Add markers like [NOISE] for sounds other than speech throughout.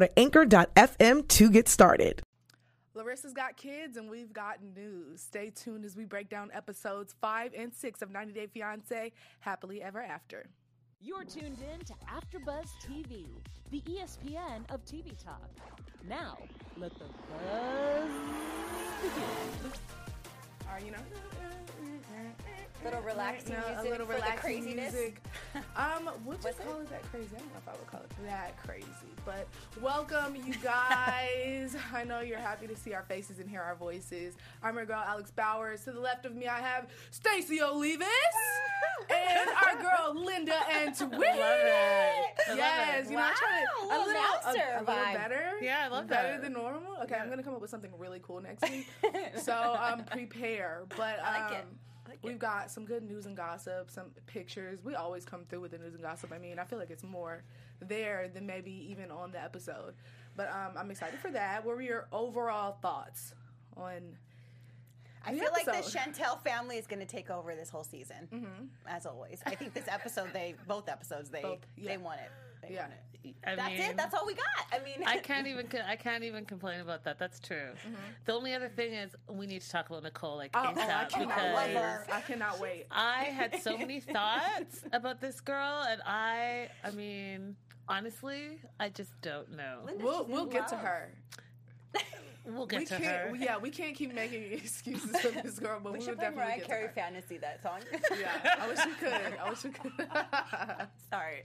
to anchor.fm to get started. Larissa's got kids and we've got news. Stay tuned as we break down episodes five and six of 90 Day Fiance Happily Ever After. You're tuned in to AfterBuzz TV, the ESPN of TV talk. Now, let the buzz begin. Are you know? A little relaxing No, music a little for the relaxing craziness. music. [LAUGHS] Um, would you Was it? call it that crazy? I don't know if I would call it that crazy, but welcome, you guys. [LAUGHS] I know you're happy to see our faces and hear our voices. I'm your girl, Alex Bowers. To the left of me, I have Stacey Olivas and our girl, Linda and [LAUGHS] Antwi. Yes, you know, I'm trying to a little, a, announcer a little vibe. better. Yeah, I love better that. than normal. Okay, I'm gonna come up with something really cool next week. so um, prepare. But um, I like it. Like We've got some good news and gossip, some pictures. We always come through with the news and gossip. I mean, I feel like it's more there than maybe even on the episode. But um, I'm excited for that. What were your overall thoughts on? I feel like the? Chantel family is going to take over this whole season, as always. I think this episode, they both episodes, they Both, yeah. they won it. They Yeah. won it. I That's mean, it. That's all we got. I mean, I [LAUGHS] can't even I can't even complain about that. That's true. Mm-hmm. The only other thing is we need to talk about Nicole like Oh, oh, I cannot because wait. I cannot wait. I had so [LAUGHS] many thoughts about this girl, and I I mean honestly, I just don't know. Linda, We'll we'll get to her. [LAUGHS] We'll get we to can't. her. Yeah, we can't keep making [LAUGHS] excuses for this girl, but We we, should will play definitely Mariah get Carey to her. Fantasy that song. [LAUGHS] Yeah, I wish we could. I wish we could. [LAUGHS] Sorry.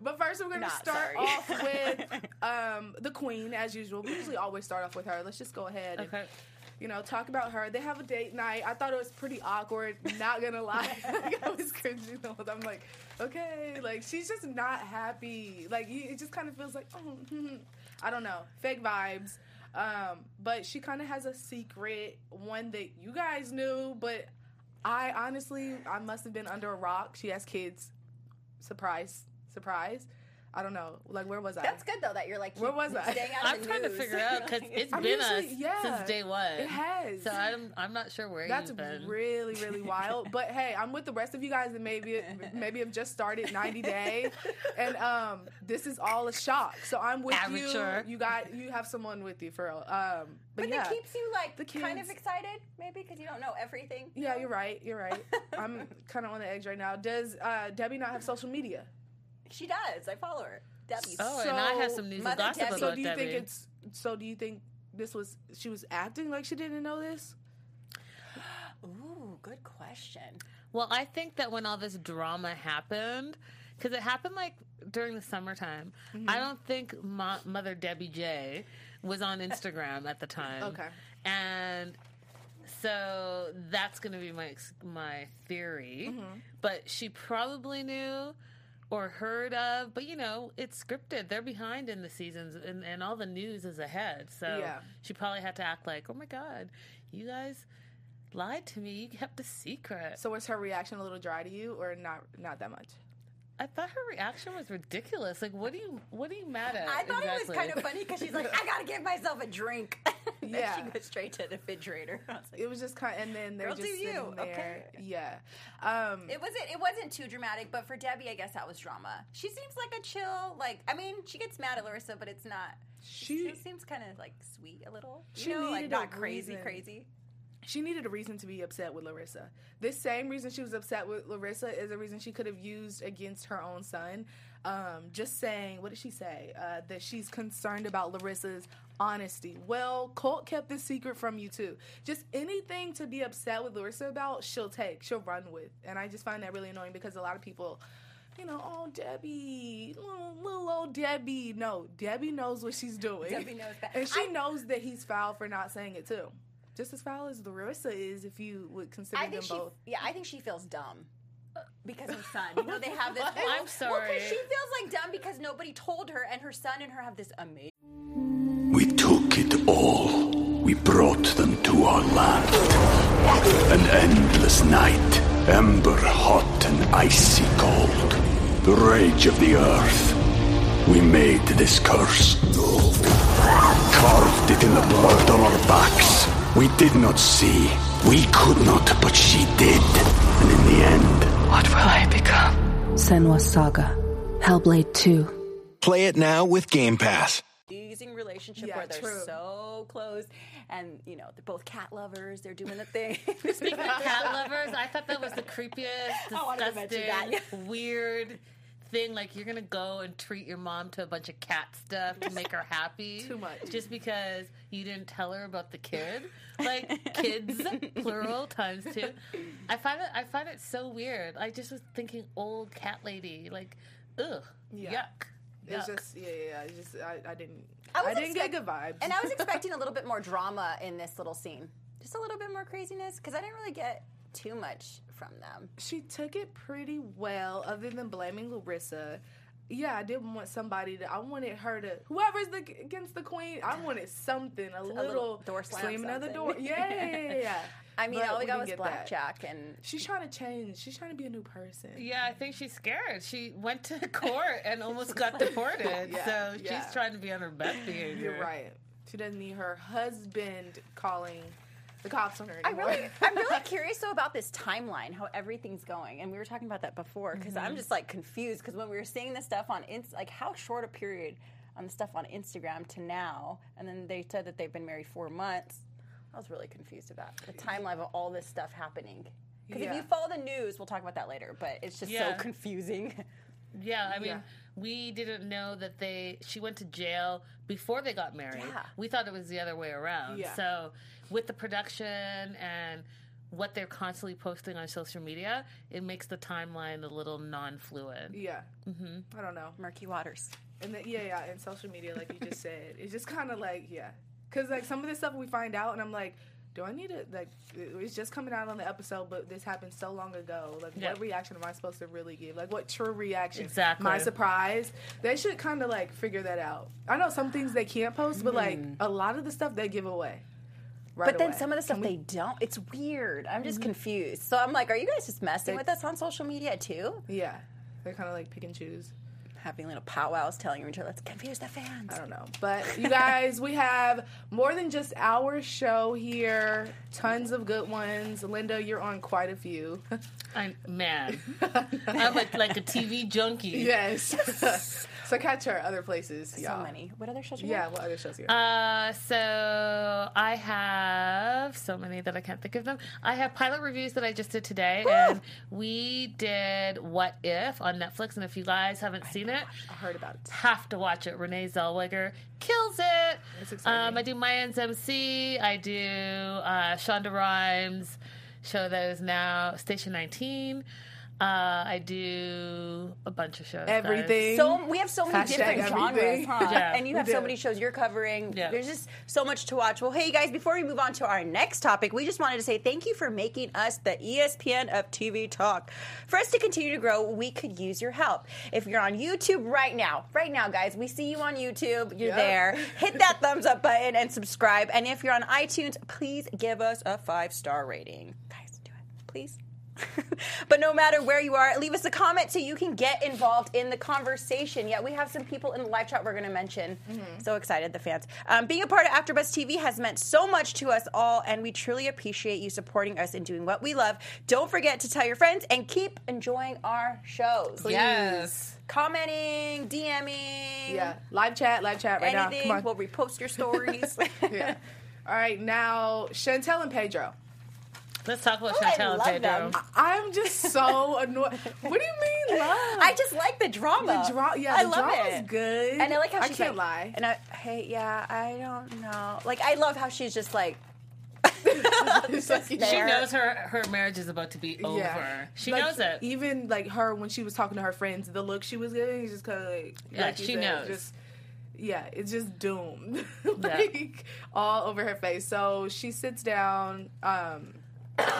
But first, we're going to start sorry. off with um, the queen, as usual. We usually always start off with her. Let's just go ahead and, Okay. you know, talk about her. They have a date night. I thought it was pretty awkward, not going to lie. like, I was cringing. I'm like, okay. Like, she's just not happy. Like, it just kind of feels like, oh, hmm. I don't know. Fake vibes. Um, but she kind of has a secret, one that you guys knew, but I honestly, I must have been under a rock. She has kids. Surprise, surprise. I don't know. Like, where was I? That's good though that you're like Where was I? staying out I'm of the trying to figure out because [LAUGHS] it's I'm been usually- us yeah. since day one. It has. So I'm I'm not sure where That's you've been. really, really [LAUGHS] wild. But hey, I'm with the rest of you guys that maybe maybe have just started 90 Day, and um, this is all a shock. So I'm with Amateur. you. You got you have someone with you for real. Um, but, But yeah, it keeps you like The kind of excited, maybe because you don't know everything. you yeah, know? you're right. You're right. [LAUGHS] I'm kind of on the edge right now. Does uh, Debbie not have social media? She does. I follow her. Debbie. Oh, and I have some news and Mother gossip Debbie. about So do you Debbie. think it's so? Do you think this was she was acting like she didn't know this? Ooh, good question. Well, I think that when all this drama happened, because it happened like during the summertime, Mm-hmm. I don't think Mo- Mother Debbie J was on Instagram at the time. Okay. And so that's going to be my my theory. Mm-hmm. But she probably knew or heard of, but you know, it's scripted. They're behind in the seasons, and, and all the news is ahead. So Yeah. she probably had to act like, oh my God, you guys lied to me. You kept a secret. So was her reaction a little dry to you, or not? Not that much. I thought her reaction was ridiculous. Like, what do you what are you mad at? I thought it was kind of funny because she's like, I gotta give myself a drink. [LAUGHS] And Yeah. she goes straight to the refrigerator. [LAUGHS] I was like, It was just kind, of, and then they're Girl, just do you. sitting there. Okay. Yeah. Um, It wasn't. It wasn't too dramatic, but for Debbie, I guess that was drama. She seems like a chill. Like, I mean, she gets mad at Larissa, but it's not. She, She- seems kind of like sweet a little. You She know, like needed not crazy, reason. crazy. She needed a reason to be upset with Larissa. This same reason she was upset with Larissa is a reason she could have used against her own son. Um, just saying, what did she say? Uh, that she's concerned about Larissa's honesty. Well, Colt kept this secret from you too. Just anything to be upset with Larissa about, she'll take, she'll run with. And I just find that really annoying because a lot of people. You know, oh Debbie, little, little old Debbie. No, Debbie knows what she's doing. Debbie knows that. and she I- knows that he's foul for not saying it too just as foul as Larissa is, if you would consider I them think she. both. Yeah, I think she feels dumb. Because her son, you know, they have this. [LAUGHS] I'm sorry. Well, because she feels like dumb because nobody told her, and her son and her have this amazing. We took it all. We brought them to our land. An endless night, ember hot and icy cold. The rage of the earth. We made this curse. Carved it in the blood on our backs. We did not see. We could not, but she did. And in the end, What will I become? Senua's Saga. Hellblade 2. Play it now with Game Pass. Amazing relationship Yeah, where they're true. so close, and you know they're both cat lovers. They're doing the thing. [LAUGHS] Speaking of cat lovers, I thought that was the creepiest, [LAUGHS] I to disgusting, that. weird thing. Like you're gonna go and treat your mom to a bunch of cat stuff to make her happy. [LAUGHS] Too much. Just because you didn't tell her about the kid. Like kids, plural times two. I find it. I find it so weird. I just was thinking old cat lady. Like, ugh, Yeah. yuck. It's yuck. just yeah, yeah. yeah. It's just I, I didn't. I I, didn't expect- get good vibes. and I was [LAUGHS] expecting a little bit more drama in this little scene, just a little bit more craziness because I didn't really get too much from them. she took it pretty well, other than blaming Larissa. Yeah, I didn't want somebody to. I wanted her to. Whoever's the, against the queen, I [SIGHS] wanted something, a, little, little door slam, slamming of the door. Yeah, yeah, yeah, yeah. [LAUGHS] I mean, But all we we got was get that. blackjack, and She's trying to change. She's trying to be a new person. Yeah, I think she's scared. She went to [LAUGHS] court and almost got deported. Yeah, so yeah. she's trying to be on her best behavior. You're right. She doesn't need her husband calling the cops on her I anymore. really, I'm really [LAUGHS] curious though about this timeline, how everything's going, and we were talking about that before because Mm-hmm. I'm just like confused because when we were seeing this stuff on Inst, like how short a period on the stuff on Instagram to now, and then they said that they've been married four months. I was really confused about the timeline of all this stuff happening. Because if you follow the news, we'll talk about that later. But it's just Yeah. so confusing. Yeah, I [LAUGHS] mean, Yeah. We didn't know that they. She went to jail before they got married. Yeah. We thought it was the other way around. Yeah. So with the production and what they're constantly posting on social media, it makes the timeline a little non-fluid. Yeah. Mm-hmm. I don't know. Murky waters. And then, yeah, yeah, and social media, like you just said, it's just kind of like, yeah, because like some of this stuff we find out, and I'm like, do I need to like? it- It's just coming out on the episode, but this happened so long ago. Like, Yeah. what reaction am I supposed to really give? Like, what true reaction? Exactly. My surprise. They should kind of like figure that out. I know some things they can't post, but like mm-hmm. a lot of the stuff they give away. Right But then away. some of the stuff we- they don't. It's weird. I'm just mm-hmm. confused. So I'm like, are you guys just messing with us on social media too? yeah, they're kind of like pick and choose. Having little powwows telling each other, let's confuse the fans. I don't know. But you guys, we have more than just our show here. Tons of good ones. Linda, you're on quite a few. [LAUGHS] [LAUGHS] I, man, I'm a, like a TV junkie. yes. [LAUGHS] so catch her other places. So y'all. many. What other shows? you Yeah, have? what other shows here? Uh, so I have so many that I can't think of them. I have pilot reviews that I just did today, and we did What If on Netflix. And if you guys haven't seen it, I heard about it. have to watch it. Renee Zellweger kills it. It's exciting. Um, I do Mayans MC. I do uh, Shonda Rhimes show that is now Station 19. Uh, I do a bunch of shows. guys. Everything. So we have so many Hashtag different genres, huh? [LAUGHS] Yeah, and you have so many shows you're covering. Yeah. There's just so much to watch. Well, hey guys, before we move on to our next topic, we just wanted to say thank you for making us the ESPN of TV talk. For us to continue to grow, we could use your help. If you're on YouTube right now, right now, guys, we see you on YouTube. You're Yep. there. Hit that thumbs up button and subscribe. And if you're on iTunes, please give us a five star rating. Guys, do it, please. [LAUGHS] but no matter where you are, leave us a comment so you can get involved in the conversation. Yeah, we have some people in the live chat we're going to mention. So excited, the fans. Um, being a part of AfterBuzz TV has meant so much to us all, and we truly appreciate you supporting us in doing what we love. Don't forget to tell your friends and keep enjoying our shows. Yes. Commenting, DMing, Yeah, live chat, live chat right anything. now. Come We'll repost your stories. [LAUGHS] yeah. All right, now Chantel and Pedro. Let's talk about Oh, I Chantel and love Pedro. them. I'm just so annoyed. What do you mean, [LAUGHS] love? I just like the drama. The dra- yeah, I the love drama's it. good. And I like how I she's can't like, lie. And I, hey, yeah, I don't know. Like, I love how she's just like, [LAUGHS] [LAUGHS] It's like- She knows her her marriage is about to be over. She Like, knows it. Even like her when she was talking to her friends, the look she was giving is just kind of like, Yeah, like she said, knows. Just yeah, it's just doomed, like all over her face. So she sits down um,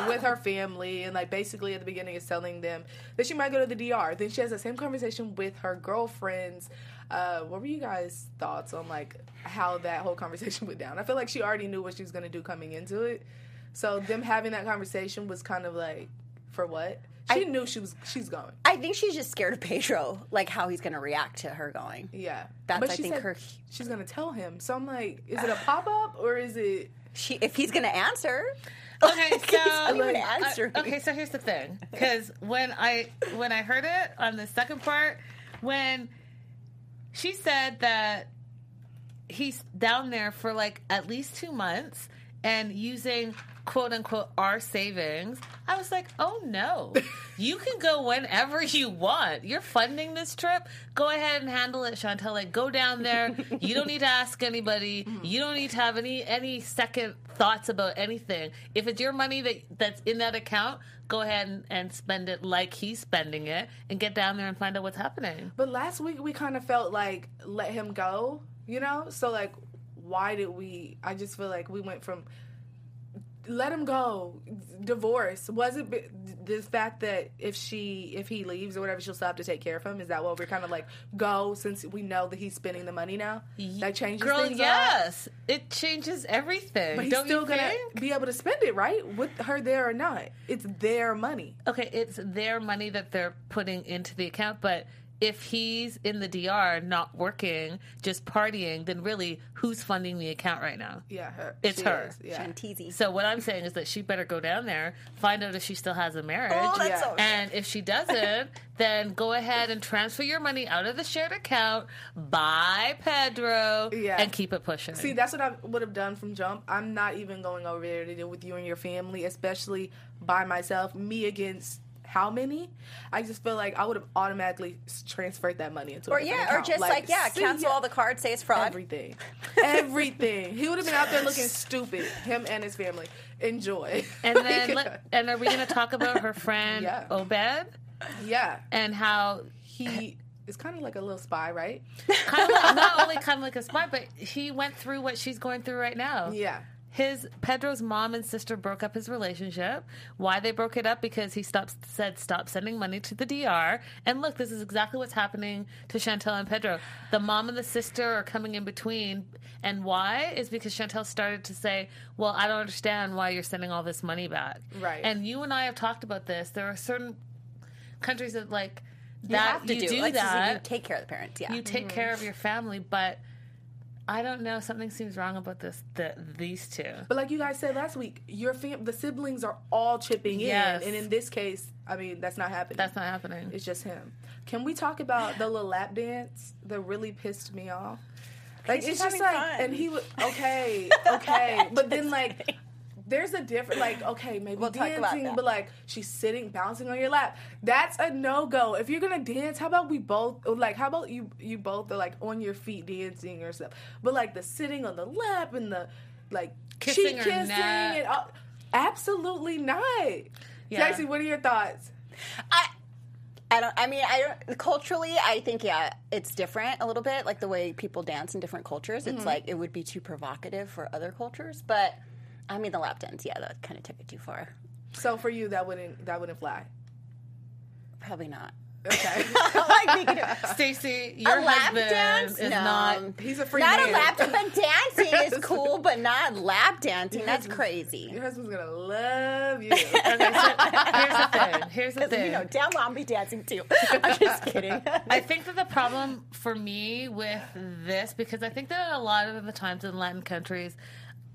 with her family and like basically at the beginning is telling them that she might go to the DR. Then she has the same conversation with her girlfriends. Uh, what were you guys' thoughts on like how that whole conversation [LAUGHS] went down? I feel like she already knew what she was gonna do coming into it. So them having that conversation was kind of like, for what? She knew she was she's going. I think she's just scared of Pedro, like how he's going to react to her going. Yeah, That's, But I think, her. She's gonna tell him. So I'm like, is it a pop up or is it? [SIGHS] She, if he's going to answer, Okay, [LAUGHS] Like, he's not so answering. okay, so here's the thing, because when I when I heard it on the second part, when she said that he's down there for like at least two months and using quote unquote our savings, I was like, oh no, [LAUGHS] you can go whenever you want. You're funding this trip. Go ahead and handle it, Chantel. Like, go down there. [LAUGHS] You don't need to ask anybody. Mm-hmm. You don't need to have any any second thoughts about anything. If it's your money that that's in that account, go ahead and, and spend it like he's spending it, and get down there and find out what's happening. But last week we kind of felt like let him go, you know. So like, why did we? I just feel like we went from let him go, divorce. Was it the fact that if she if he leaves or whatever, she'll still have to take care of him? Is that what we're kind of like go since we know that he's spending the money now? That changes Girl, up? yes, it changes everything. But he's Don't still gonna think? be able to spend it, right? With her there or not. It's their money. Okay, it's their money that they're putting into the account, but if he's in the DR not working, just partying, then really who's funding the account right now? Yeah, her. It's She her. is, yeah. Shantizi. So what I'm saying is that she better go down there, find out if she still has a marriage, Oh, that's Yeah. so and if she doesn't, [LAUGHS] then go ahead and transfer your money out of the shared account, buy Pedro, Yeah. and keep it pushing. See, that's what I would have done from jump. I'm not even going over there to deal with you and your family, especially by myself. Me against how many? I just feel like I would have automatically transferred that money into. a or different yeah, or just like, yeah, cancel yeah, all the cards, say it's fraud. everything, everything. He would have been out there looking [LAUGHS] stupid. Him and his family. Enjoy. and then, [LAUGHS] Like, let, and are we going to talk about her friend Yeah. Obed yeah, and how he is kind of like a little spy, right? kind of like, not [LAUGHS] only kind of like a spy, but he went through what she's going through right now. Yeah. His Pedro's mom and sister broke up his relationship. Why they broke it up? Because he stopped said stop sending money to the DR. And look, this is exactly what's happening to Chantel and Pedro. The mom and the sister are coming in between. And why is because Chantel started to say, "Well, I don't understand why you're sending all this money back." Right. And you and I have talked about this. There are certain countries that like You that have to you do, do like, so that You take care of the parents. Yeah. you take mm-hmm. care of your family, but I don't know. Something seems wrong about this. The, these two. But like you guys said last week, your fam- the siblings are all chipping Yes. in, and in this case, I mean that's not happening. That's not happening. It's just him. Can we talk about the little lap dance that really pissed me off? Like He's it's just just like, fun. and he was okay, [LAUGHS] okay, but then like. There's a different, like, okay, maybe We'll talk about dancing, but like she's sitting, bouncing on your lap. That's a no go. If you're gonna dance, how about we both, like, how about you, you both are like on your feet dancing or stuff. But like the sitting on the lap and the like Kissing cheek her kissing neck. and all, absolutely not. Yeah. Jaxie, what are your thoughts? I, I don't. I mean, I don't. Culturally, I think yeah, it's different a little bit. Like the way people dance in different cultures, Mm-hmm. it's like it would be too provocative for other cultures. But I mean, the lap dance, yeah, that kind of took it too far. So for you, that wouldn't that wouldn't fly. Probably not. Okay. [LAUGHS] Like [LAUGHS] Stacey, your a lap husband dance. is no. not. He's a free not man. a lap dance. Dancing is [LAUGHS] cool, but not lap dancing. That's crazy. Your husband's gonna love you. Okay, so here's the thing. Here's the thing. you know, damn well, I'll be dancing too. I'm just kidding. I think that the problem for me with this, because I think that a lot of the times in Latin countries,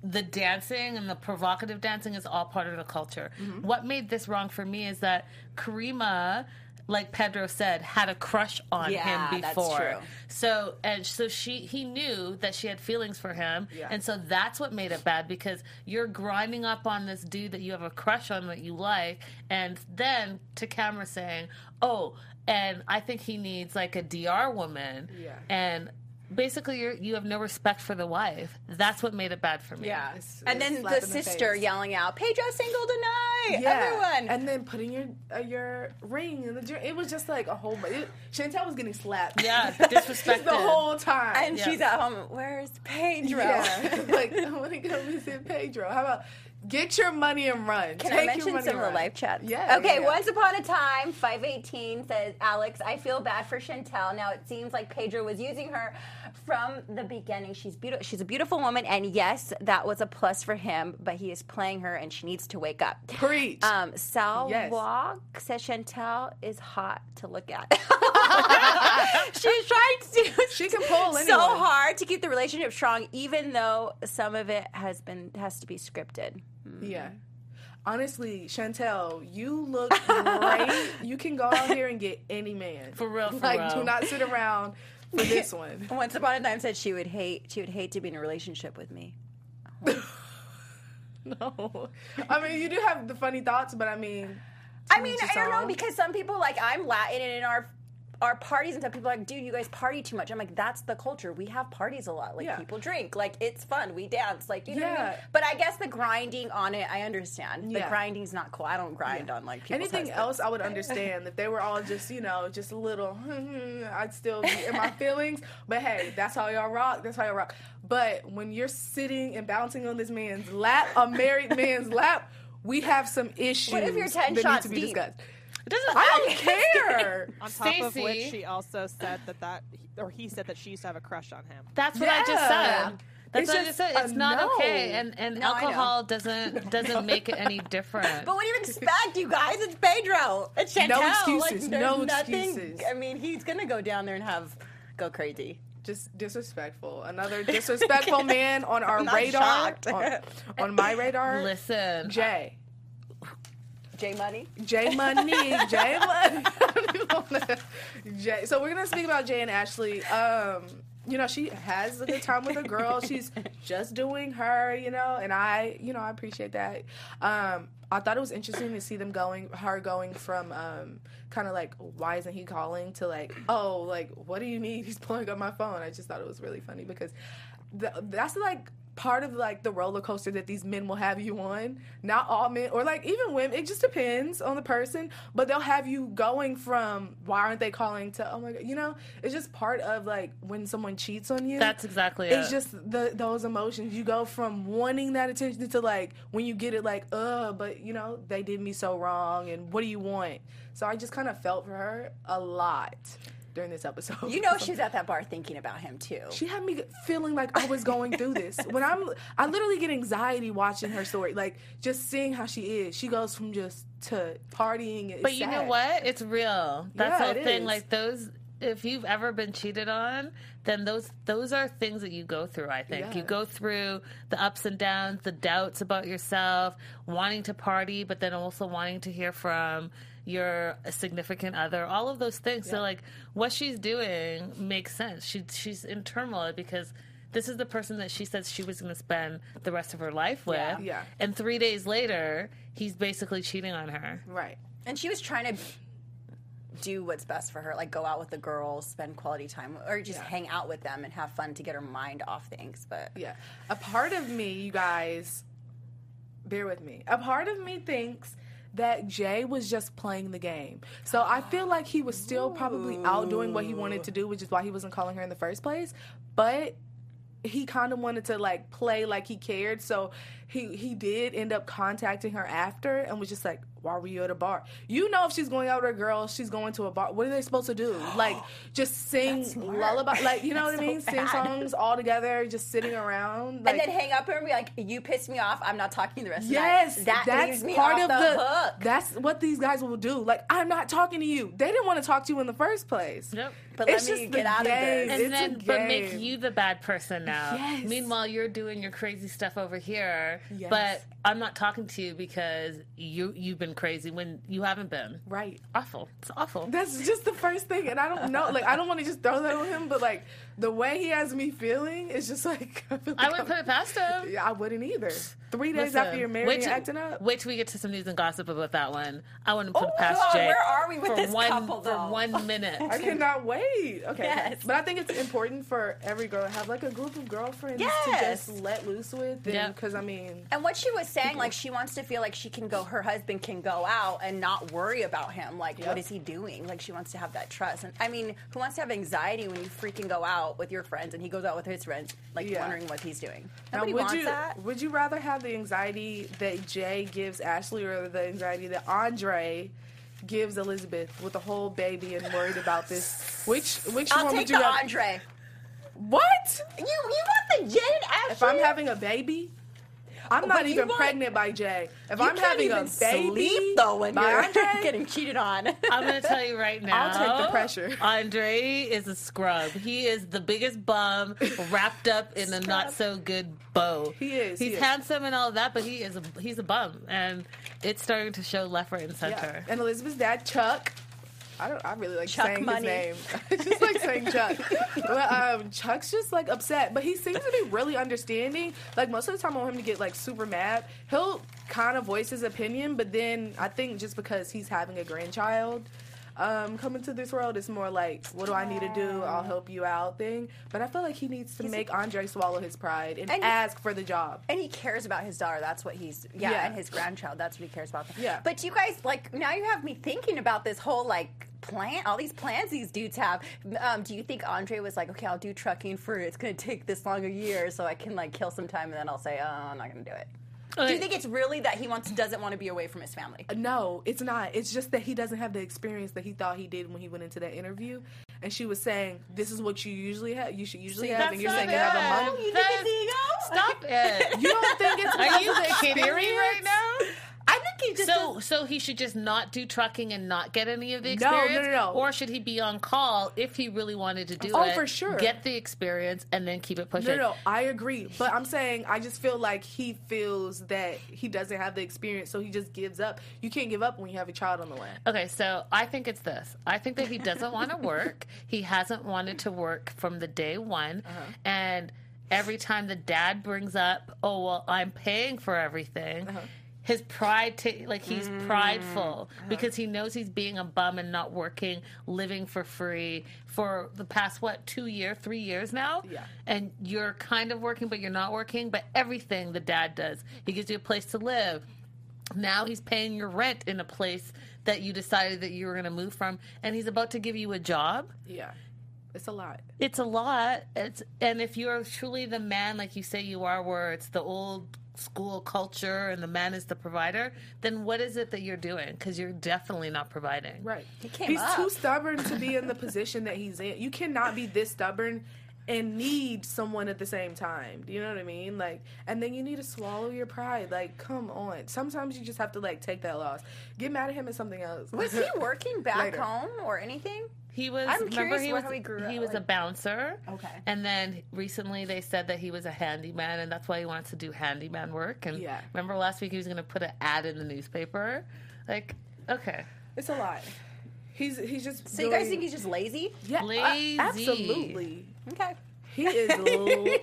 the dancing and the provocative dancing is all part of the culture. Mm-hmm. What made this wrong for me is that Coraima, like Pedro said, had a crush on Yeah, him that's before. true. So and so she he knew that she had feelings for him, Yeah. and so that's what made it bad because you're grinding up on this dude that you have a crush on that you like, and then to camera saying, "Oh, and I think he needs like a DR woman," Yeah. and basically you're you have no respect for the wife. That's what made it bad for me. Yeah. And then the the sister face. yelling out, Pedro single tonight. Yeah. Everyone. And then putting your uh, your ring in the jar. It was just like a whole. It, Chantel was getting slapped. Yeah, [LAUGHS] Just disrespected. the whole time. And she's at home. Where's Pedro? Yeah. [LAUGHS] like [LAUGHS] I want to go visit Pedro. How about get your money and run? Can Take I your mention money some of the live chats? Yeah. Okay, yeah. once upon a time, 518 says, Alex, I feel bad for Chantel. Now it seems like Pedro was using her from the beginning. She's beautiful. She's a beautiful woman, and yes, that was a plus for him. But he is playing her, and she needs to wake up. Preach. Um, Sal Yes. Walk says Chantel is hot to look at. [LAUGHS] [LAUGHS] She's trying to. She can pull so anyone. hard to keep the relationship strong, even though some of it has been has to be scripted. Hmm. Yeah. Honestly, Chantel, you look great. [LAUGHS] you can go out here and get any man. For real, for like, real. do not sit around for this [LAUGHS] one. Once upon a time, said she would hate she would hate to be in a relationship with me. No. I mean, you do have the funny thoughts, but I mean, I mean, I don't know because some people like I'm Latin and in our our parties and stuff, people are like, dude, you guys party too much. I'm like, that's the culture. We have parties a lot. Like Yeah. people drink. Like it's fun. We dance. Like you know. What I mean? But I guess the grinding on it, I understand. The Yeah. grinding's not cool. I don't grind on like people's Anything husbands. else, I would [LAUGHS] understand. if they were all just, you know, just a little, [LAUGHS] I'd still be in my feelings. But hey, that's how y'all rock. That's how y'all rock. But when you're sitting and bouncing on this man's lap, a married man's lap, we have some issues What if you're 10 that shots need to be deep? discussed. It doesn't I don't care. [LAUGHS] On top of which she also said that that or he said that she used to have a crush on him. That's what I just said. That's It's what I just just said. It's not no. okay, and and No, alcohol doesn't [LAUGHS] doesn't make it any different. But what do you expect, you guys? It's Pedro. It's Chantel. No Like, excuses, there's no nothing- excuses. I mean, he's gonna go down there and have go crazy. Just disrespectful. Another [LAUGHS] disrespectful man on our I'm not radar. On, on my radar. Listen, Jay. J Money. J Money, J [LAUGHS] Money. I don't even wanna- Jay. So we're gonna speak about Jay and Ashley. Um, you know, she has a good time with a girl. She's just doing her, you know, and I, you know, I appreciate that. Um, I thought it was interesting to see them going, her going from um, kind of like, why isn't he calling to like, oh, like, what do you need? He's pulling up my phone. I just thought it was really funny because th- that's like part of like the roller coaster that these men will have you on. Not all men, or like even women. It just depends on the person, but they'll have you going from why aren't they calling to oh my god, you know? It's just part of like when someone cheats on you. that's exactly it. It's it. just the those emotions. You go from wanting that attention to like when you get it, like, uh, but you know, they did me so wrong, and what do you want? So I just kind of felt for her a lot during this episode. You know [LAUGHS] she's at that bar thinking about him too. She had me feeling like I was going through this. When I'm, I literally get anxiety watching her story. Like just seeing how she is. She goes from just to partying. It's But you know what? It's real. That's Yeah, the it thing. is. Like those, if you've ever been cheated on, then those those are things that you go through. I think Yeah. you go through the ups and downs, the doubts about yourself, wanting to party, but then also wanting to hear from your significant other. All of those things. So like what she's doing makes sense. She she's in turmoil because. This is the person that she says she was going to spend the rest of her life with. Yeah. Yeah. And three days later, he's basically cheating on her. Right. And she was trying to do what's best for her, like go out with the girls, spend quality time, or just Yeah. hang out with them and have fun to get her mind off things. But Yeah. A part of me, you guys, bear with me. A part of me thinks that Jay was just playing the game. So I feel like he was still probably out doing what he wanted to do, which is why he wasn't calling her in the first place. But he kind of wanted to like play like he cared. So he he did end up contacting her after and was just like, "Why were you at a bar?" You know, if she's going out with her girls, she's going to a bar. What are they supposed to do? [GASPS] Like just sing lullaby, like you know what I mean? so Sing songs all together, just sitting around. Like, and then hang up and be like, "You pissed me off. I'm not talking the rest of Yes, the night." That that's leaves me part off of the, the. hook. That's what these guys will do. Like, I'm not talking to you. They didn't want to talk to you in the first place. Yep. But it's let me just get the out of game. this. and It's then a but make you the bad person now. Yes. Meanwhile, you're doing your crazy stuff over here, Yes. but I'm not talking to you because you you've been crazy when you haven't been. Right. Awful. It's awful. That's just the first thing, and I don't know. Like, I don't want to just throw that on him, but like the way he has me feeling is just like [LAUGHS] I, like I wouldn't put it past him. Yeah, I wouldn't either. Three days Listen, after you're married wait and till- acting up. Wait till we get to some news and gossip about that one. I wouldn't put Oh it past God, Jay. where are we with for this one, couple, For one [LAUGHS] minute. I cannot wait. Okay, Yes. but I think it's important for every girl to have like a group of girlfriends Yes. to just let loose with. Yep. Because I mean, And what she was saying, like she wants to feel like she can go, her husband can go out and not worry about him. Like, Yep. what is he doing? Like, she wants to have that trust. And I mean, who wants to have anxiety when you freaking go out with your friends and he goes out with his friends, like Yeah. wondering what he's doing? Now, Nobody would wants you that. would you rather have the anxiety that Jay gives Ashley or the anxiety that Andrei gives Elizabeth with a whole baby and worried about this? Which which I'll one would you the rather? Andrei. What? You you want the Jay and Ashley? If I'm having a baby, I'm not you even want- pregnant by Jay. If you I'm having a baby sleep though when by you're Andrei, [LAUGHS] getting cheated on. I'm going to tell you right now. [LAUGHS] I'll take the pressure. [LAUGHS] Andrei is a scrub. He is the biggest bum wrapped up in a not so good bow. He is, he He's is. handsome and all that, but he is a he's a bum, and it's starting to show left, right, and yeah. center. And Elizabeth's dad, Chuck. I don't. I really like Chuck saying Money. his name. [LAUGHS] I just like saying Chuck. [LAUGHS] but um, Chuck's just like upset, but he seems to be really understanding. Like most of the time, I want him to get like super mad. He'll kind of voice his opinion, but then I think just because he's having a grandchild. Um, coming to this world, it's more like, what do I need to do? I'll help you out thing. But I feel like he needs to make Andrei swallow his pride and, And- ask for the job. And he cares about his daughter. That's what he's yeah, Yeah. and his grandchild. That's what he cares about. Yeah. But you guys like now you have me thinking about this whole like plan, all these plans these dudes have. Um, do you think Andrei was like, okay, I'll do trucking for it's going to take this long a year, so I can like kill some time, and then I'll say, oh, I'm not going to do it. Do you think it's really that he wants doesn't want to be away from his family? Uh, no, it's not. It's just that he doesn't have the experience that he thought he did when he went into that interview. And she was saying, "This is what you usually have. You should usually See, have." And you're not saying you have a it. month. You think That's- it's ego? Stop it. [LAUGHS] You don't think it's Are because you of the kidding me right now? I think he just So, does- so he should just not do trucking and not get any of the No, no, no, no. or should he be on call if he really wanted to do Oh, it? Oh, for sure. Get the experience and then keep it pushing. No, no, no, I agree. But I'm saying I just feel like he feels that he doesn't have the experience, so he just gives up. You can't give up when you have a child on the way. Okay, so I think it's this. I think that he doesn't want to [LAUGHS] work. He hasn't wanted to work from the day one. Uh-huh. And every time the dad brings up, oh, well, I'm paying for everything. Uh-huh. His pride, ta- like he's Mm. prideful because he knows he's being a bum and not working, living for free for the past what two years, three years now. Yeah. and you're kind of working, but you're not working. But everything the dad does, he gives you a place to live now he's paying your rent in a place that you decided that you were going to move from and he's about to give you a job Yeah, it's a lot. it's a lot it's and if you're truly the man like you say you are where it's the old school culture and the man is the provider then what is it that you're doing because you're definitely not providing Right. He came he's up. too stubborn to be in the [LAUGHS] position that he's in. You cannot be this stubborn and need someone at the same time. Do you know what I mean? Like, and then you need to swallow your pride. Like, come on. Sometimes you just have to like take that loss. Get mad at him and something else. was he [LAUGHS] working back Later. home or anything? He was. I'm remember, curious he was. how he grew up, he was a bouncer. Okay. And then recently they said that he was a handyman, and that's why he wants to do handyman work. And Yeah. remember last week he was going to put an ad in the newspaper. Like, okay, It's a lot. He's he's just. So you guys think he's just lazy? yeah, uh, Lazy. absolutely. Okay. He is [LAUGHS] a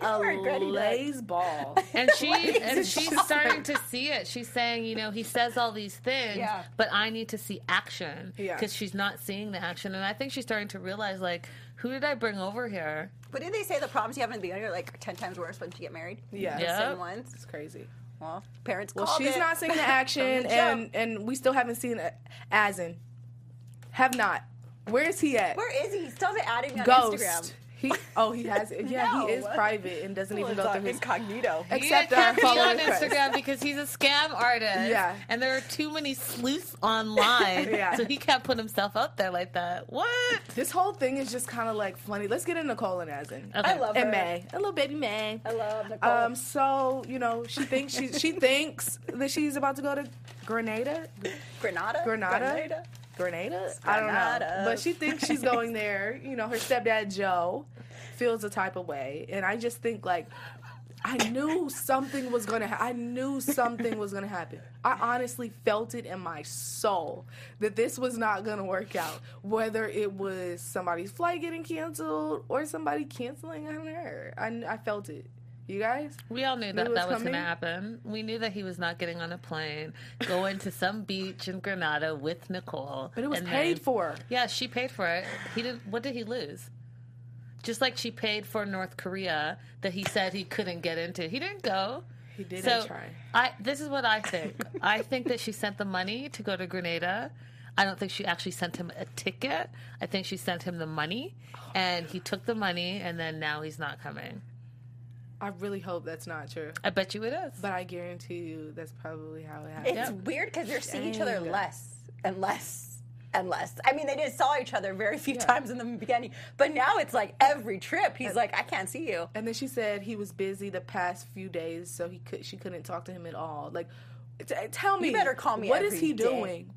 that. laze ball. and she and she's starting to see it. She's saying, you know, he says all these things, Yeah. but I need to see action Yeah. because she's not seeing the action, and I think she's starting to realize, like, who did I bring over here? But did they say the problems you have in the beginning are like ten times worse once you get married? Yeah. The Yeah. same ones. It's crazy. Well, parents. Well, she's it not seeing the [LAUGHS] action, the and jump. and we still haven't seen Azan. Have not. Where is he at? where is he? He still hasn't added me on Ghost. Instagram. He oh he has [LAUGHS] yeah No. he is private and doesn't even go through his incognito. except he can't be on. Instagram because he's a scam artist. Yeah. and there are too many sleuths [LAUGHS] online, Yeah. so he can't put himself out there like that. What? This whole thing is just kind of like funny. Let's get into Nicole and Azan. Okay. I love and her. May, a little baby May. I love Nicole. Um, so you know, she thinks she she [LAUGHS] thinks that she's about to go to Grenada, Granada. Granada? Grenada. Grenada. I don't know, but she thinks she's [LAUGHS] going there. You know, her stepdad Joe feels a type of way, and I just think like. I knew something was gonna. Ha- I knew something was gonna happen. I honestly felt it in my soul that this was not gonna work out. Whether it was somebody's flight getting canceled or somebody canceling on her, I, I felt it. You guys? We all knew that it that was was going to happen. We knew that he was not getting on a plane, going to some beach in Grenada with Nicole. But it was paid then- for. Yeah, she paid for it. He did. What did he lose? Just like she paid for North Korea that he said he couldn't get into. He didn't go. He didn't so try. I. This is what I think. [LAUGHS] I think that she sent the money to go to Grenada. I don't think she actually sent him a ticket. I think she sent him the money, and he took the money, and then now he's not coming. I really hope that's not true. I bet you it is. But I guarantee you that's probably how it happened. It's weird because they're seeing each other less and less and less. I mean, they just saw each other very few times in the beginning, but now it's like every trip he's like, I can't see you. And then she said he was busy the past few days, so he could she couldn't talk to him at all. Like, t- tell me, You better call me What is every he day. doing?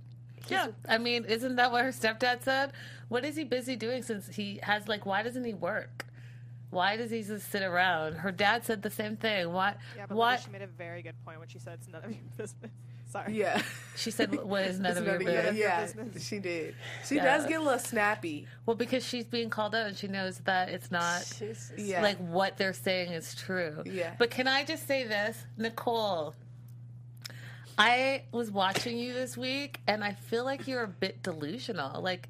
Yeah, I mean, isn't that what her stepdad said? What is he busy doing since he has like? Why doesn't he work? Why does he just sit around? Her dad said the same thing. Why? Yeah, but why? She made a very good point when she said it's none of your [LAUGHS] business. Sorry. Yeah, She said, "What is none It's of your none of your- business?" yeah, business. she did. She Yeah. does get a little snappy. Well, because she's being called out and she knows that it's not Yeah, like what they're saying is true. Yeah. But can I just say this, Nicole? I was watching you this week, and I feel like you're a bit delusional. Like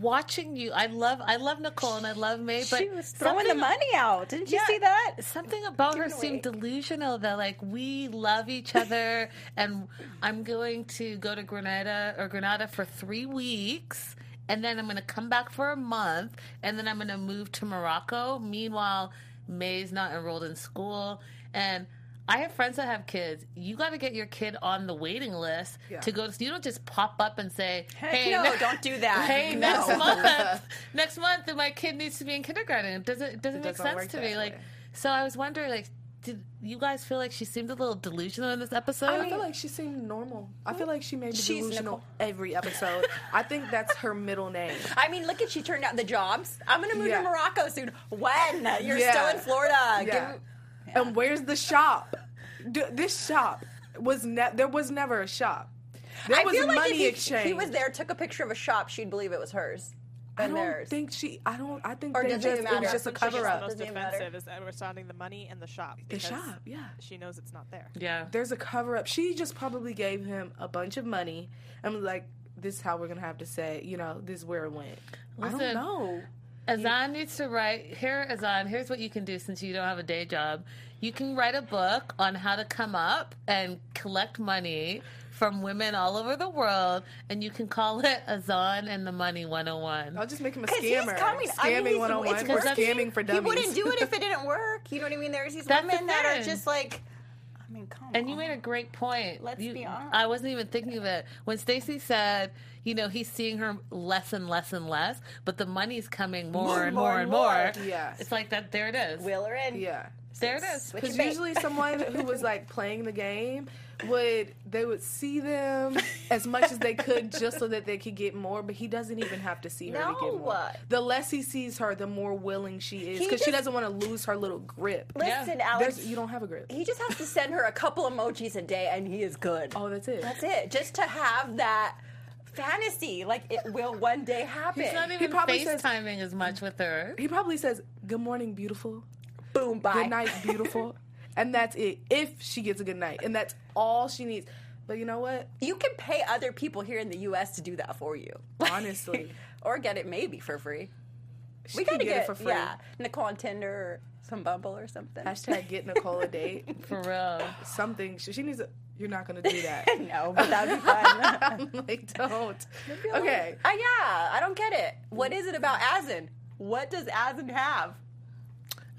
watching you, I love, I love Nicole and I love May, but she was throwing the money out. Didn't you Yeah. see that? Something about her seemed delusional that like we love each other and I'm going to go to Grenada or Grenada for three weeks and then I'm gonna come back for a month and then I'm gonna move to Morocco. Meanwhile, May's not enrolled in school and I have friends that have kids. You got to get your kid on the waiting list Yeah. to go. To, you don't just pop up and say, Heck "Hey, no, ne- don't do that. [LAUGHS] Hey, No. next month, [LAUGHS] next month, my kid needs to be in kindergarten. It doesn't it doesn't It make doesn't sense to me. that Like, so I was wondering, like, did you guys feel like she seemed a little delusional in this episode? I feel like she seemed normal. I feel like she may be She's delusional Nicole. every episode. I think that's her middle name. [LAUGHS] I mean, look at she turned out the jobs. I'm gonna move Yeah. to Morocco soon. When? You're Yeah. still in Florida. Yeah. Give- And where's the shop? D- this shop was ne- there was never a shop. There I was feel like money if he, exchange. he was there, took a picture of a shop, she'd believe it was hers. I don't theirs. think she. I don't. I think Or they does it just. It was just a cover up. the most Doesn't even offensive is that we're the money and the shop. The shop, yeah. She knows it's not there. yeah. There's a cover up. She just probably gave him a bunch of money and was like, "This is how we're gonna have to say. You know, this is where it went." I don't know. Azan needs to write. Here, Azan, here's what you can do since you don't have a day job. You can write a book on how to come up and collect money from women all over the world, and you can call it Azan and the Money 101. I'll just make him a 'Cause he's scammer. coming. Scamming I mean, he's- 101 it's or oh working. scamming for He dummies. wouldn't do it if it [LAUGHS] didn't work. You know what I mean? There's these That's the women that are just like, I mean, come And on. you made a great point. Let's You- be honest. I wasn't even thinking of it. When Stacey said, you know, he's seeing her less and less and less, but the money's coming more, More, and more, more and and more. more. Yes. It's like that. There it is. Wheel her in. Yeah. there it is. Switch Because usually someone who was like playing the game would they would see them as much as they could [LAUGHS] just so that they could get more, but he doesn't even have to see her to get more. The less he sees her, the more willing she is because she doesn't want to lose her little grip. Listen, Alex. There's, you don't have a grip. He just has to send her a couple emojis a day, and he is good. Oh, that's it. That's it. Just to have that fantasy, like it will one day happen. He's not even probably says- FaceTiming as much with her. He probably says, "Good morning, beautiful. Boom, bye. Good night, beautiful." [LAUGHS] and that's it. If she gets a good night, and that's all she needs. But you know what? You can pay other people here in the U.S. to do that for you, [LAUGHS] Honestly, or get it maybe for free. she we gotta get, get, it for free. Yeah, Nicole on Tinder or some Bumble or something. Hashtag get Nicole a date. [LAUGHS] For [LAUGHS] real. Something. She, she needs. A, you're not gonna do that. no, but that'd be fun. I'm like, don't. Okay. Uh, yeah, I don't get it. What is it about Azan? What does Azan have?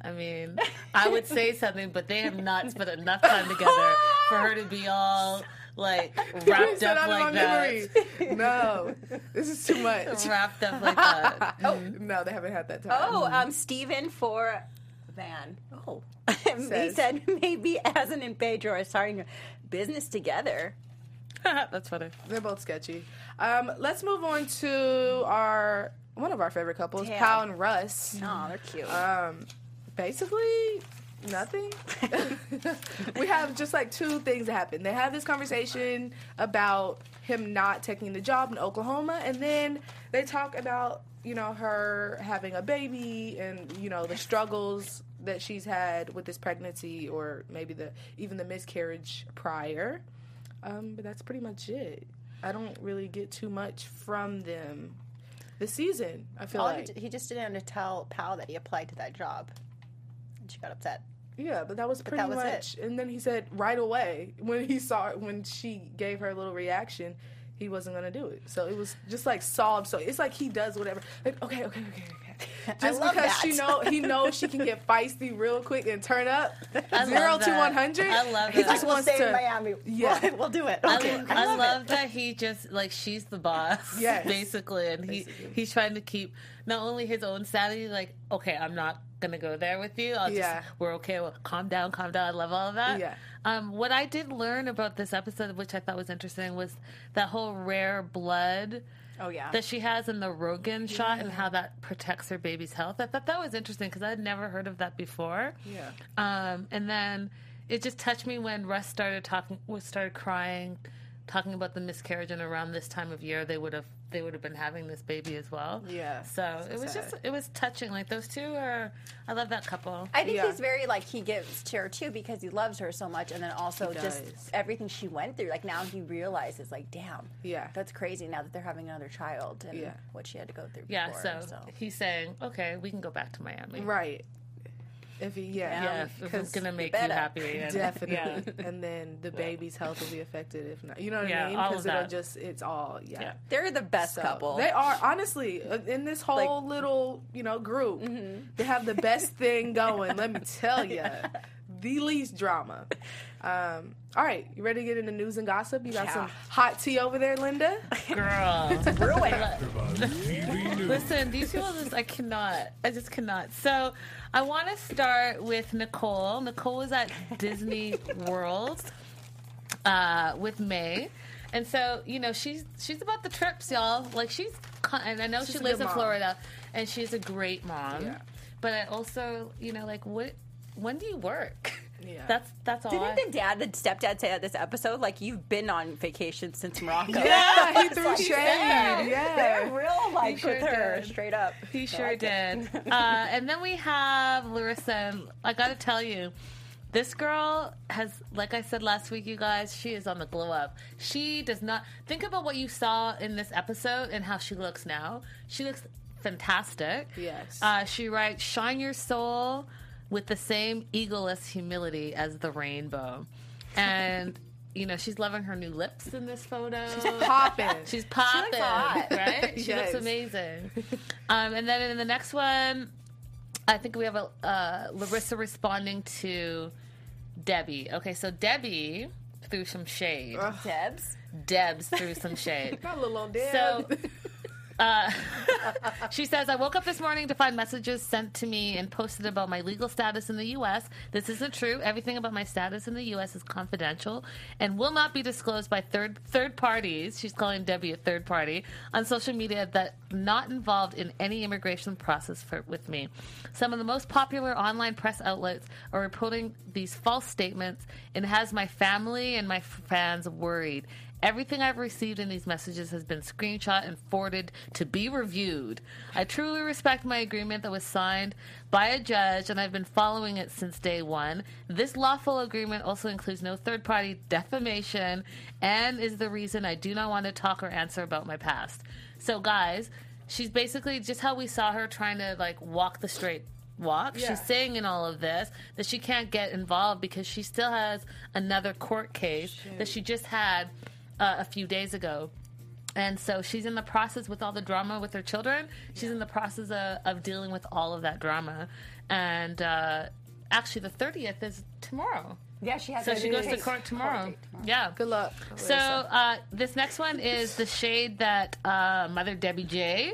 I mean, I would say something, but they have not spent enough time together for her to be all like wrapped up like that. memory. No, this is too much. Wrapped up like that. [LAUGHS] Oh no, they haven't had that time. Oh, um, Stephen for Van. Oh. [LAUGHS] he said maybe Azan and Pedro are starting a business together. [LAUGHS] That's funny. They're both sketchy. Um, let's move on to our one of our favorite couples, Damn. Paola and Russ. Oh, they're cute. Um, basically nothing. [LAUGHS] we have just like two things that happen. They have this conversation about him not taking the job in Oklahoma, and then they talk about you know her having a baby and you know the struggles that she's had with this pregnancy or maybe the even the miscarriage prior. Um, but that's pretty much it. I don't really get too much from them this season. I feel All like he, he just didn't have to tell Paola that he applied to that job. And she got upset. Yeah, but that was pretty that was it. much. And then he said right away when he saw when she gave her little reaction, he wasn't gonna do it. So it was just like solved. So it's like he does whatever. Like okay, okay, okay, okay. [LAUGHS] Just because that. she know he [LAUGHS] knows she can get feisty real quick and turn up I zero to one hundred. I love He that. just We'll wants to. Miami. Yeah. We'll, [LAUGHS] we'll do it. I, Okay. I, love love it. that he just like she's the boss, Yes. basically, and he he's trying to keep not only his own sanity, like okay, I'm not gonna go there with you. I'll just Yeah. we're okay. Well, calm down, calm down. I love all of that. Yeah. Um, what I did learn about this episode, which I thought was interesting, was that whole rare blood. Oh, yeah. that she has in the RhoGAM shot and how that protects her baby's health. I thought that was interesting because I had never heard of that before. Yeah. Um, and then it just touched me when Russ started talking, started crying, talking about the miscarriage, and around this time of year they would have they would have been having this baby as well. Yeah, So, so it was sad. just it was touching. Like those two are, I love that couple. I think Yeah. he's very like he gives to her too because he loves her so much, and then also just everything she went through. Like now he realizes, like, damn, Yeah. that's crazy. Now that they're having another child and Yeah. what she had to go through. Yeah. before, So, he's saying, okay, we can go back to Miami. Right. If he yeah, Yeah, if it's 'cause gonna make you better. happy. [LAUGHS] And, Definitely. Yeah. And then the baby's health will be affected if not. You know what Yeah, I mean? all of Because it'll that. just, it's all, yeah. Yeah. they're the best So, couple. They are, honestly, uh, in this whole little, you know, group, they have the best thing going, let me tell you. [LAUGHS] The least drama. Um, all right, you ready to get into news and gossip? You got some hot tea over there, Linda? [LAUGHS] Girl. [LAUGHS] TV news. Listen, these people just I cannot. I just cannot. So I want to start with Nicole. Nicole was at Disney World uh, with May. And so, you know, she's she's about the trips, y'all. Like she's and I know She's she lives in mom. Florida and she's a great mom. Yeah. But I also, you know, like what when do you work? [LAUGHS] Yeah. That's that's all. Didn't the dad, the stepdad, say at this episode, like you've been on vacation since Morocco? Yeah, he [LAUGHS] threw Like, shade. yeah. Yeah. They're real like sure with her, did. straight up. He I sure did. [LAUGHS] uh, and then we have Larissa. And I got to tell you, this girl has, like I said last week, you guys, she is on the glow up. She does not think about what you saw in this episode and how she looks now. She looks fantastic. Yes. Uh, she writes, "Shine your soul." With the same egoless humility as the rainbow. And, you know, she's loving her new lips in this photo. She's Popping. [LAUGHS] She's popping, hot. right? [LAUGHS] She Yes. looks amazing. [LAUGHS] Um, and then in the next one, I think we have a uh, Larissa responding to Debbie. Okay, so Debbie threw some shade. Debs. Debs threw some shade. Not little old dad. So uh, [LAUGHS] she says, I woke up this morning to find messages sent to me and posted about my legal status in the U.S. This isn't true. Everything about my status in the U.S. is confidential and will not be disclosed by third third parties. She's calling Debbie a third party on social media that not involved in any immigration process for, with me. Some of the most popular online press outlets are reporting these false statements and has my family and my fans worried. Everything I've received in these messages has been screenshot and forwarded to be reviewed. I truly respect my agreement that was signed by a judge, and I've been following it since day one. This lawful agreement also includes no third party defamation and is the reason I do not want to talk or answer about my past. So, guys, she's basically just how we saw her trying to like walk the straight walk. Yeah. She's saying in all of this that she can't get involved because she still has another court case that she just had uh, a few days ago. And so she's in the process with all the drama with her children. She's in the process of, of dealing with all of that drama. And uh, actually, the 30th is tomorrow. Yeah, she has. So she goes to court tomorrow. tomorrow. Yeah. Good luck. So uh, this next one is the shade that uh, Mother Debbie J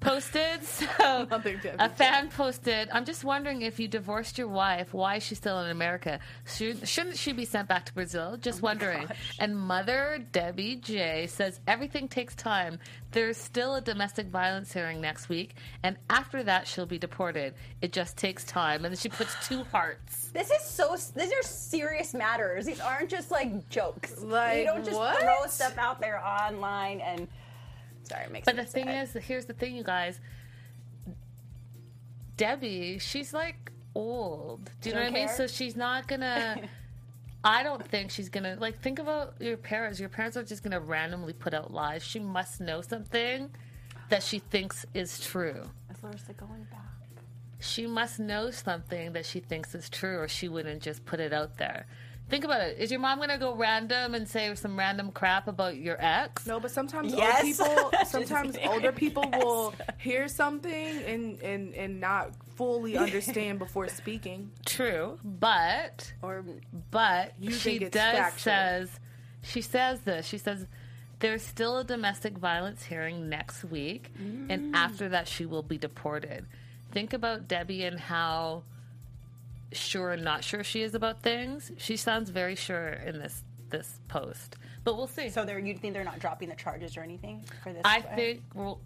posted. [LAUGHS] So [LAUGHS] a fan posted, "I'm just wondering if you divorced your wife, why is she still in America? Should, shouldn't she be sent back to Brazil? Just oh wondering." And Mother Debbie J says everything takes time. There's still a domestic violence hearing next week, and after that she'll be deported. It just takes time. And then she puts two [SIGHS] hearts. This is so. These are serious matters. These aren't just like jokes. Like, you don't just what? throw stuff out there online and. Sorry, it makes But the thing sad. is, here's the thing, you guys. Debbie, she's like old. Do you know what I mean? So she's not gonna. [LAUGHS] I don't think she's gonna like think about your parents. Your parents are just gonna randomly put out lies. She must know something that she thinks is true. As Is Larissa going back? She must know something that she thinks is true, or she wouldn't just put it out there. Think about it. Is your mom gonna go random and say some random crap about your ex? No, but sometimes Yes. [LAUGHS] older people sometimes older people will hear something and, and and not fully understand before speaking. True, but Or But You she does factual. says she says this. She says there's still a domestic violence hearing next week, Mm. and after that she will be deported. Think about Debbie and how sure and not sure she is about things. She sounds very sure in this this post, but we'll see. so, they're you think they're not dropping the charges or anything for this? I think well,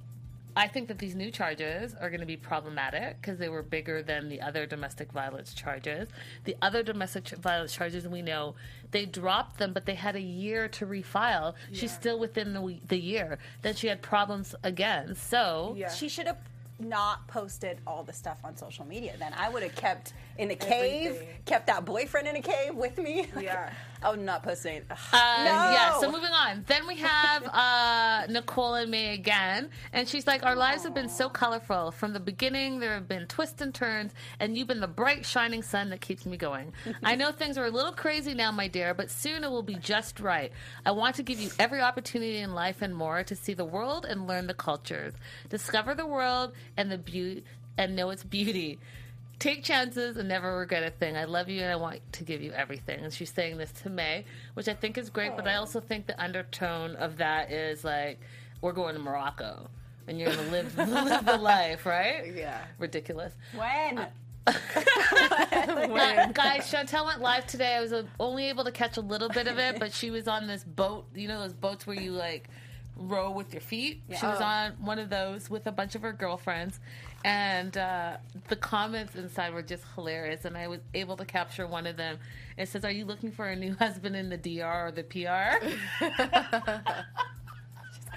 I think that these new charges are going to be problematic because they were bigger than the other domestic violence charges. The other domestic ch- violence charges we know they dropped them, but they had a year to refile. She's still within the the year. Then she had problems again. So Yeah. she should have not posted all the stuff on social media. Then I would have kept in a cave, Everything. kept that boyfriend in a cave with me. Like, [LAUGHS] Yeah. Would not. Ugh. Uh, no. Yeah, so moving on. Then we have [LAUGHS] uh, Nicole and May again. And she's like, Our lives have been so colorful. From the beginning, there have been twists and turns, and you've been the bright, shining sun that keeps me going. [LAUGHS] I know things are a little crazy now, my dear, but soon it will be just right. I want to give you every opportunity in life and more to see the world and learn the cultures, discover the world and the beauty, and know its beauty. Take chances and never regret a thing. I love you and I want to give you everything. And she's saying this to May, which I think is great, but I also think the undertone of that is like, we're going to Morocco and you're going to live, [LAUGHS] live the life, right? Yeah. Ridiculous. when? Uh, [LAUGHS] guys, Chantel went live today. I was uh, only able to catch a little bit of it, but she was on this boat. You know those boats where you like row with your feet. She was Oh. on one of those with a bunch of her girlfriends, and uh, the comments inside were just hilarious. And I was able to capture one of them. It says, "Are you looking for a new [LAUGHS] husband in the DR or the PR?" [LAUGHS]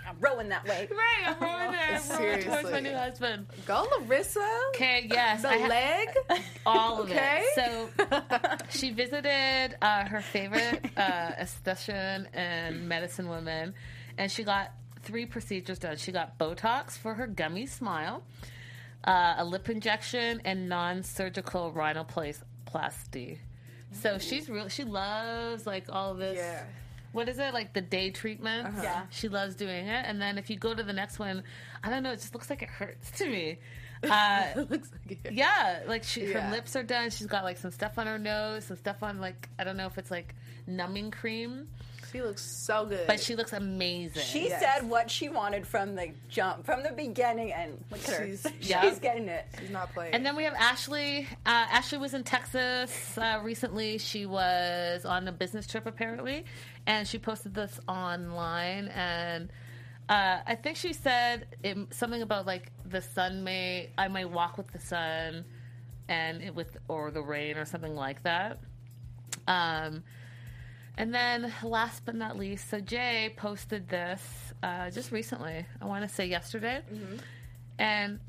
I'm rowing that way. right, I'm rowing there. I'm rowing towards my new husband. Go Larissa. Okay, yes, The I ha- leg. [LAUGHS] all of Okay. it. So she visited uh, her favorite uh, esthetician and medicine woman, and she got three procedures done. She got Botox for her gummy smile, uh, a lip injection, and non-surgical rhinoplasty. So she's real. She loves like all of this. Yeah. What is it like the day treatment? Yeah. she loves doing it. And then if you go to the next one, I don't know. It just looks like it hurts to me. [LAUGHS] Uh, Looks like it. yeah, like she, Yeah. her lips are done. She's got like some stuff on her nose, some stuff on like I don't know if it's like numbing cream, She looks so good. but she looks amazing. She Yes. said what she wanted from the jump, from the beginning, and look at her. She's- [LAUGHS] She's, yeah. getting it. She's not playing. and then we have Ashley. Uh, Ashley was in Texas uh, recently. She was on a business trip apparently, and she posted this online. And uh, I think she said it, something about like the sun may I may walk with the sun, and it with or the rain or something like that. Um, and then last but not least, so Jay posted this uh, just recently. I want to say yesterday, and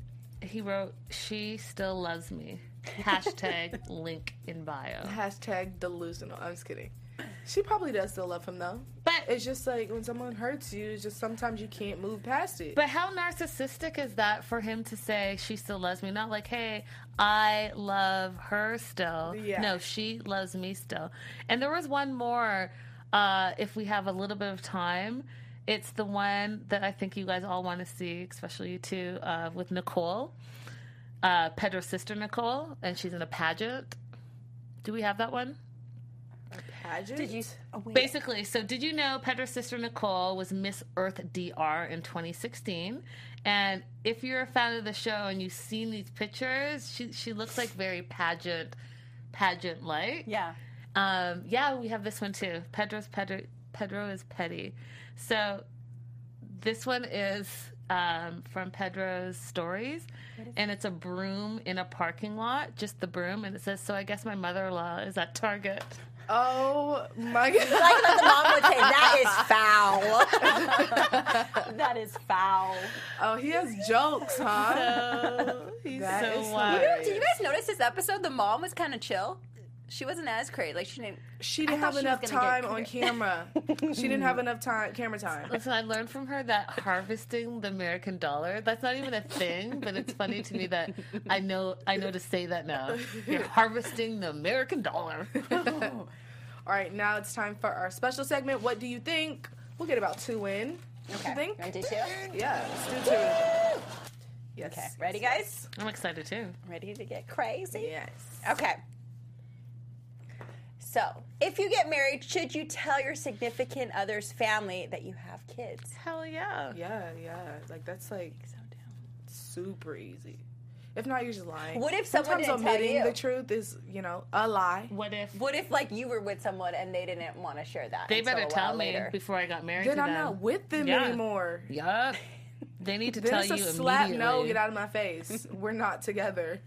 he wrote, "She still loves me." Hashtag [LAUGHS] link in bio. Hashtag delusional. I'm just kidding. She probably does still love him though. But It's just like when someone hurts you, it's just sometimes you can't move past it. But how narcissistic is that for him to say she still loves me? Not like, hey, I love her still. Yeah. No, she loves me still. And there was one more, uh, if we have a little bit of time. It's the one that I think you guys all want to see, especially you two, uh, with Nicole, uh, Pedro's sister Nicole, and she's in a pageant. Do we have that one? Pageant? Did you? Oh. Basically, so did you know Pedro's sister Nicole was Miss Earth DR in 2016? And if you're a fan of the show and you've seen these pictures, she she looks like very pageant, pageant like. Yeah. Um, yeah, we have this one too. Pedro's Pedro Pedro is petty. So this one is um, from Pedro's stories, and it's a broom in a parking lot, just the broom, and it says, "So I guess my mother-in-law is at Target." Oh my god! Like that the mom would say, that is foul. [LAUGHS] that is foul. Oh, he has jokes, huh? So he's That so wild. You know, did you guys notice this episode? The mom was kind of chill. She wasn't as crazy. Like she didn't. She didn't thought have enough time on camera. [LAUGHS] she didn't have enough time, camera time. Listen, I learned from her that harvesting the American dollar, that's not even a thing, but it's funny to me that I know I know to say that now. You're [LAUGHS] harvesting the American dollar. [LAUGHS] All right, now it's time for our special segment. What do you think? We'll get about two in. Okay. You think? You want to do two? Yeah, let's do two. Yes. Okay. Ready, guys? I'm excited too. Ready to get crazy? Yes. Okay. So, if you get married, should you tell your significant other's family that you have kids? Hell yeah. Yeah, yeah. Like that's like so super easy. If not, you're just lying. What if someone Sometimes didn't tell omitting you? the truth is, you know, a lie. What if What if, like, you were with someone and they didn't want to share that? they better tell me later? before I got married Then to I'm them. not with them Yeah. anymore. Yeah. [LAUGHS] They need to Then tell it's a you slap. immediately. No, get out of my face. [LAUGHS] We're not together.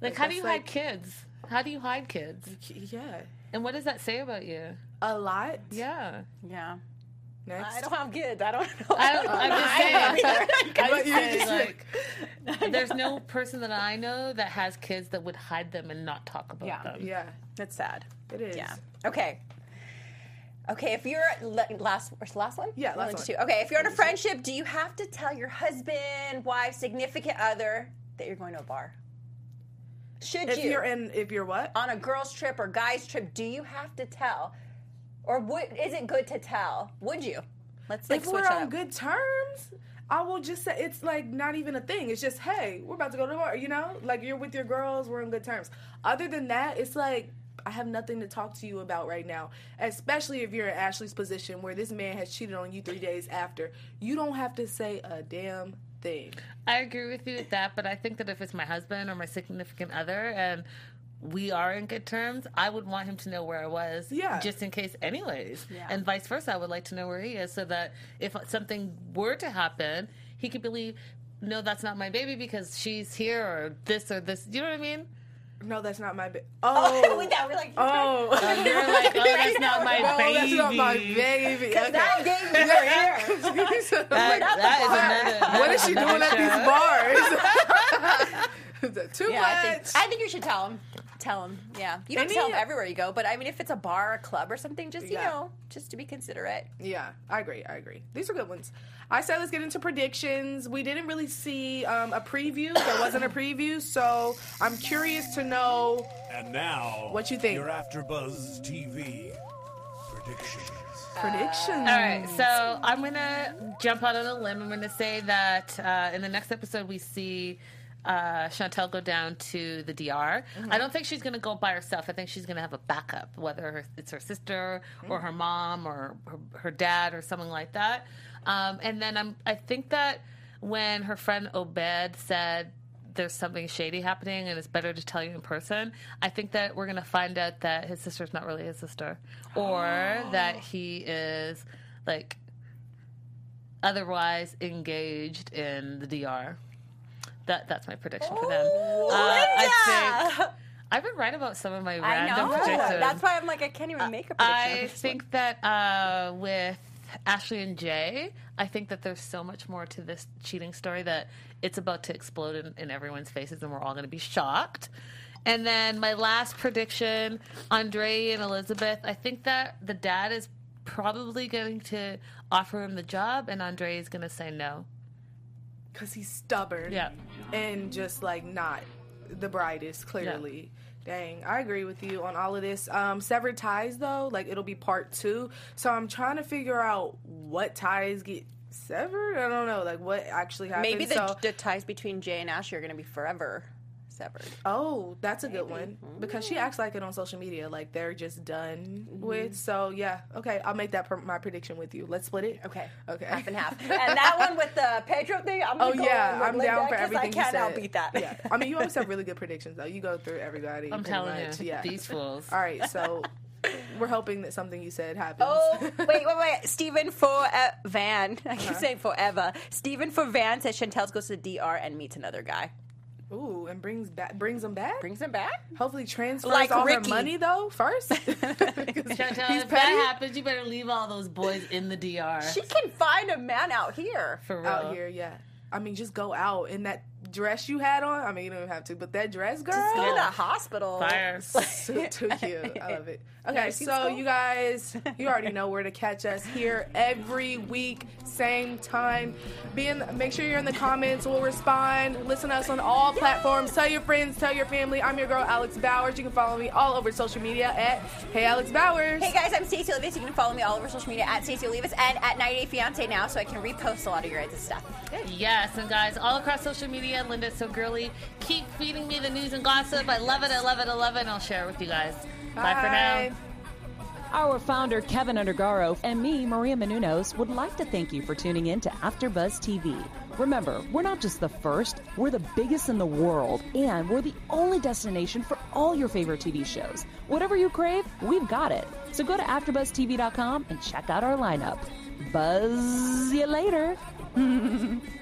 Like, how do you like- hide kids? How do you hide kids? Yeah, And what does that say about you? a lot. Yeah. Yeah. Next. I don't have kids. I don't know. I don't, I'm just saying. [LAUGHS] I'm But just you're saying, just like, [LAUGHS] there's no person that I know that has kids that would hide them and not talk about Yeah. them. Yeah, That's sad. it is. Yeah. Okay. Okay, if you're last last one, Yeah, last one. to- Okay, if you're in a friendship, do you have to tell your husband, wife, significant other that you're going to a bar? Should If you? you're in, if you're what? on a girls' trip or guys' trip, do you have to tell, or would, is it good to tell? Would you? Let's like if we're on up. good terms, I will just say it's like not even a thing. It's just hey, we're about to go to the bar. You know, like you're with your girls, we're on good terms. Other than that, it's like I have nothing to talk to you about right now. Especially if you're in Ashley's position where this man has cheated on you three days after. You don't have to say a damn thing. I agree with you with that, but I think that if it's my husband or my significant other and we are in good terms, I would want him to know where I was, Yeah. just in case, anyways. Yeah. And vice versa, I would like to know where he is so that if something were to happen, he could believe, no, that's not my baby because she's here or this or this. You know what I mean? Oh, no, that's not my baby. Oh, Oh, with that, we're like, oh. And you're like, oh, that's not my no, baby. that's not my baby. because Okay. that gave me [LAUGHS] your ear. That, that is another. what that is she doing at these [LAUGHS] bars? [LAUGHS] Is that Too Yeah, I think, I think you should tell him. Tell him. Yeah, you don't tell him everywhere you go, but I mean, if it's a bar, or club, or something, just you Yeah. know, just to be considerate. Yeah, I agree. I agree. These are good ones. I said let's get into predictions. We didn't really see um, a preview. There wasn't a preview, so I'm curious to know. And now, What you think? Your AfterBuzz TV predictions. Predictions. All right, so I'm gonna jump out on a limb. I'm gonna say that uh, in the next episode we see uh, Chantel go down to the DR. I don't think she's gonna go by herself. I think she's gonna have a backup, whether it's her sister or her mom or her, her dad or something like that. Um, and then I'm, I think that when her friend Obed said there's something shady happening and it's better to tell you in person. I think that we're going to find out that his sister's not really his sister or that he is like otherwise engaged in the DR. That that's my prediction for them. Uh, I think I've been right about some of my random predictions. That's why I'm like, I can't even make a prediction. I think that uh, with Ashley and Jay, I think that there's so much more to this cheating story that it's about to explode in, in everyone's faces, and we're all going to be shocked. And then my last prediction, Andrei and Elizabeth. I think that the dad is probably going to offer him the job, and Andrei is going to say no. Because he's stubborn. Yeah. And just like not the brightest, clearly. Dang, I agree with you on all of this. Um, severed ties though, like it'll be part two. So I'm trying to figure out what ties get severed. I don't know, like what actually happened. Maybe the, so, the ties between Jay and Ashley are going to be forever severed. Oh, that's a good one because she acts like it on social media, like they're just done Mm-hmm. with. So yeah, okay, I'll make that per- my prediction with you. Let's split it. Okay, okay, half and half. [LAUGHS] and that one with the Pedro thing, I'm Oh gonna go yeah, I'm Linda down for 'cause everything. I you can't said. outbeat that. Yeah, I mean you always have [LAUGHS] really good predictions though. You go through everybody. I'm telling much. you, yeah. these fools. All right, so [LAUGHS] we're hoping that something you said happens. Oh, wait, wait, wait. Stephen for uh, Van. I keep Uh-huh. saying forever. Stephen for Van says Chantel goes to the DR and meets another guy. Ooh, and brings back brings them back. Brings them back. Hopefully transfers Like all Ricky. her money though first. [LAUGHS] Chantel, He's if that happens, you better leave all those boys in the DR. She can find a man out here. For real. out here, yeah. I mean, just go out in that dress you had on. I mean, you don't even have to, but that dress, girl. Just go to the hospital. Fire. [LAUGHS] so too cute. I love it. [LAUGHS] Okay, Nursing so you guys, you already know where to catch us here every week, same time. Be in, make sure you're in the comments. We'll respond. Listen to us on all platforms. Tell your friends. Tell your family. I'm your girl, Alex Bowers. You can follow me all over social media at Hey Alex Bowers. Hey guys, I'm Stacey Olivas. You can follow me all over social media at Stacey Olivas and at 90 Day Fiance now, so I can repost a lot of your guys' stuff. Yes, and guys, all across social media, Linda's so girly. Keep feeding me the news and gossip. I love it, I love it, I love it, and I'll share it with you guys. Bye, for now. Our founder, Keven Undergaro, and me, Maria Menounos, would like to thank you for tuning in to AfterBuzz TV. Remember, we're not just the first, we're the biggest in the world, and we're the only destination for all your favorite TV shows. Whatever you crave, we've got it. So go to AfterBuzzTV.com and check out our lineup. Buzz you later. [LAUGHS]